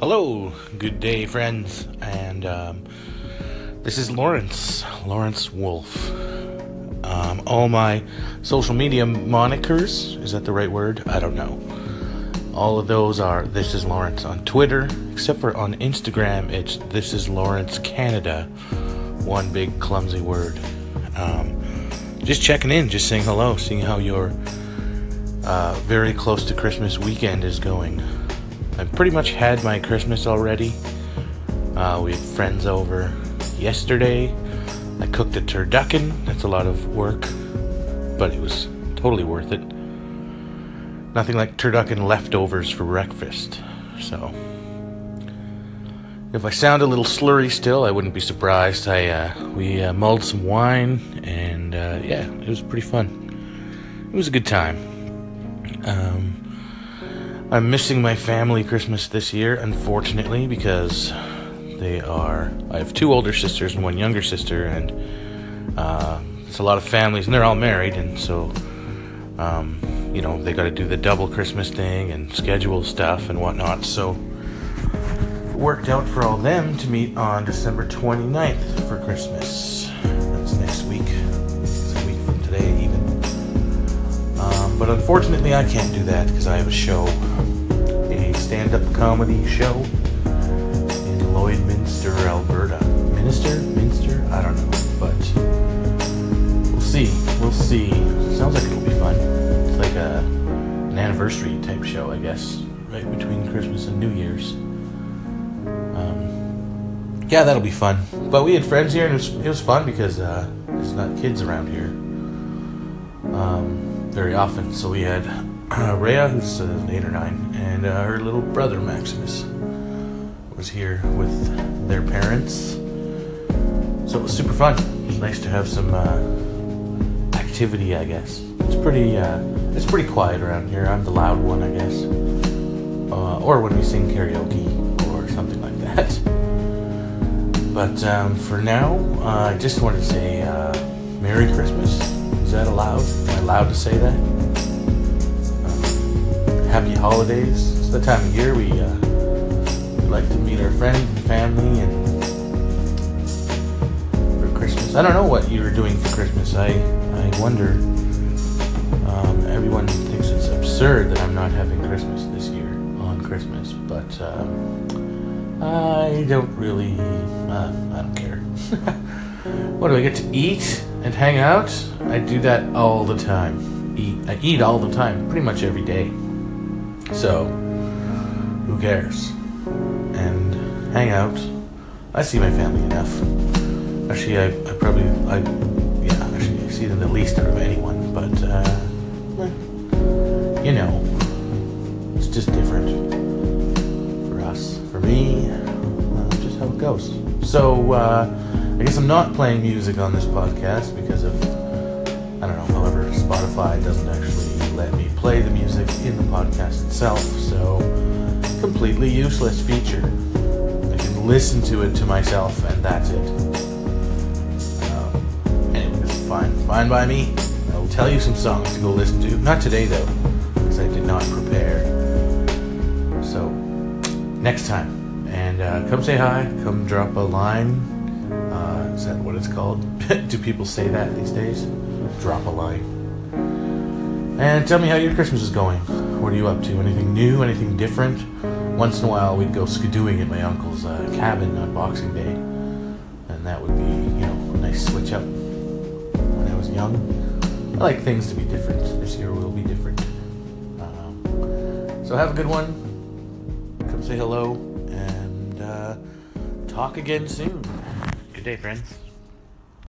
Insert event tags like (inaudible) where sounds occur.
Hello, good day, friends, and um, this is Lawrence, Lawrence Wolf. Um, all my social media monikers, is that the right word? I don't know. All of those are This is Lawrence on Twitter, except for on Instagram, it's This is Lawrence Canada. One big clumsy word. Um, just checking in, just saying hello, seeing how your uh, very close to Christmas weekend is going. I've pretty much had my Christmas already. Uh, we had friends over yesterday. I cooked a turducken. That's a lot of work, but it was totally worth it. Nothing like turducken leftovers for breakfast. So, if I sound a little slurry still, I wouldn't be surprised. I uh, we uh, mulled some wine, and uh, yeah, it was pretty fun. It was a good time. Um, I'm missing my family Christmas this year, unfortunately, because they are. I have two older sisters and one younger sister, and uh, it's a lot of families, and they're all married, and so, um, you know, they got to do the double Christmas thing and schedule stuff and whatnot. So, it worked out for all them to meet on December 29th for Christmas. But unfortunately, I can't do that because I have a show a stand up comedy show in Lloydminster, Alberta. Minister? Minster? I don't know. But we'll see. We'll see. Sounds like it'll be fun. It's like a, an anniversary type show, I guess, right between Christmas and New Year's. Um, yeah, that'll be fun. But we had friends here, and it was, it was fun because uh, there's not kids around here um, very often. So we had uh, Rhea, who's uh, eight or nine, and uh, her little brother Maximus was here with their parents. So it was super fun. It was nice to have some uh, activity, I guess. It's pretty, uh, it's pretty quiet around here. I'm the loud one, I guess, uh, or when we sing karaoke or something like that. But um, for now, I just wanted to say Merry Christmas. Is that allowed? Am I allowed to say that? happy holidays. It's the time of year we, uh, we like to meet our friends and family and for Christmas. I don't know what you're doing for Christmas. I, I wonder. Um, everyone thinks it's absurd that I'm not having Christmas this year on Christmas, but uh, I don't really. Uh, I don't care. (laughs) what do I get to eat and hang out? I do that all the time. Eat. I eat all the time, pretty much every day. So, who cares? And hang out. I see my family enough. Actually, I, I probably, I, yeah, actually, I see them the least out of anyone, but, uh, you know, it's just different for us. For me, uh, just how it goes. So, uh, I guess I'm not playing music on this podcast because of, I don't know, however, Spotify doesn't actually let me play the music in the podcast itself, so completely useless feature. I can listen to it to myself, and that's it. Um, anyways, fine, fine by me. I will tell you some songs to go listen to. Not today though, because I did not prepare. So next time, and uh, come say hi. Come drop a line. Uh, is that what it's called? (laughs) Do people say that these days? Drop a line. And tell me how your Christmas is going. What are you up to? Anything new? Anything different? Once in a while, we'd go skidooing at my uncle's uh, cabin on Boxing Day, and that would be, you know, a nice switch up. When I was young, I like things to be different. This year will be different. Um, so have a good one. Come say hello, and uh, talk again soon. Good day, friends.